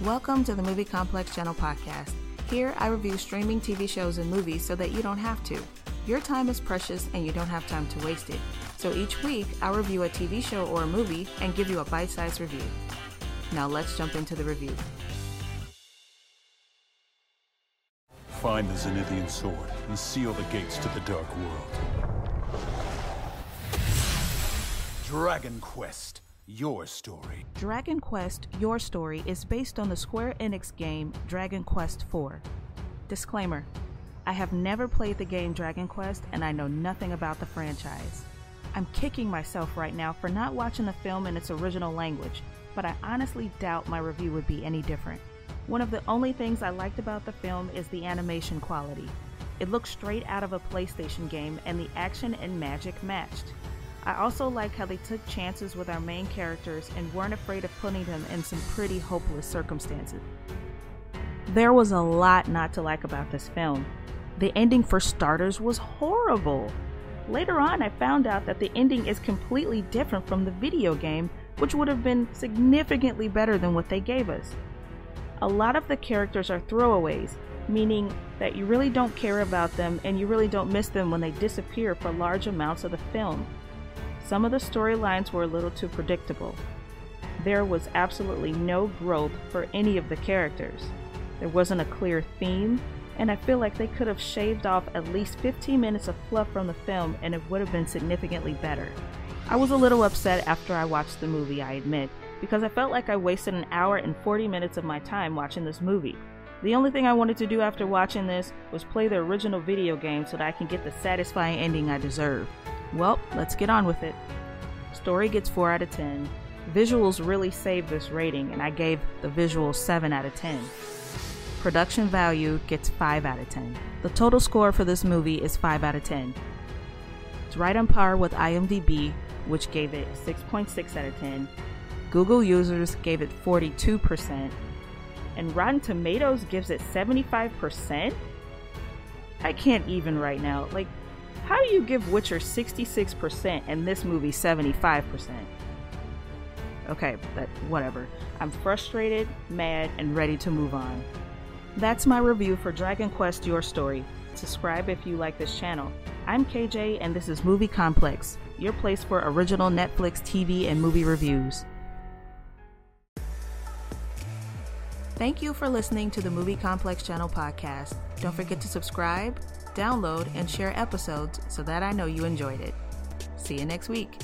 Welcome to the Movie Complex Channel podcast. Here, I review streaming TV shows and movies so that you don't have to. Your time is precious and you don't have time to waste it. So each week, I'll review a TV show or a movie and give you a bite sized review. Now let's jump into the review. Find the Zenithian sword and seal the gates to the Dark World. Dragon Quest, your story. Dragon Quest Your Story is based on the Square Enix game Dragon Quest IV. Disclaimer I have never played the game Dragon Quest and I know nothing about the franchise. I'm kicking myself right now for not watching the film in its original language, but I honestly doubt my review would be any different. One of the only things I liked about the film is the animation quality. It looked straight out of a PlayStation game and the action and magic matched. I also like how they took chances with our main characters and weren't afraid of putting them in some pretty hopeless circumstances. There was a lot not to like about this film. The ending, for starters, was horrible. Later on, I found out that the ending is completely different from the video game, which would have been significantly better than what they gave us. A lot of the characters are throwaways, meaning that you really don't care about them and you really don't miss them when they disappear for large amounts of the film. Some of the storylines were a little too predictable. There was absolutely no growth for any of the characters. There wasn't a clear theme, and I feel like they could have shaved off at least 15 minutes of fluff from the film and it would have been significantly better. I was a little upset after I watched the movie, I admit, because I felt like I wasted an hour and 40 minutes of my time watching this movie. The only thing I wanted to do after watching this was play the original video game so that I can get the satisfying ending I deserve. Well, let's get on with it. Story gets 4 out of 10. Visuals really saved this rating, and I gave the visuals 7 out of 10. Production value gets 5 out of 10. The total score for this movie is 5 out of 10. It's right on par with IMDb, which gave it 6.6 out of 10. Google users gave it 42%, and Rotten Tomatoes gives it 75%? I can't even right now. Like, how do you give Witcher 66% and this movie 75%? Okay, but whatever. I'm frustrated, mad, and ready to move on. That's my review for Dragon Quest Your Story. Subscribe if you like this channel. I'm KJ, and this is Movie Complex, your place for original Netflix TV and movie reviews. Thank you for listening to the Movie Complex Channel podcast. Don't forget to subscribe, download, and share episodes so that I know you enjoyed it. See you next week.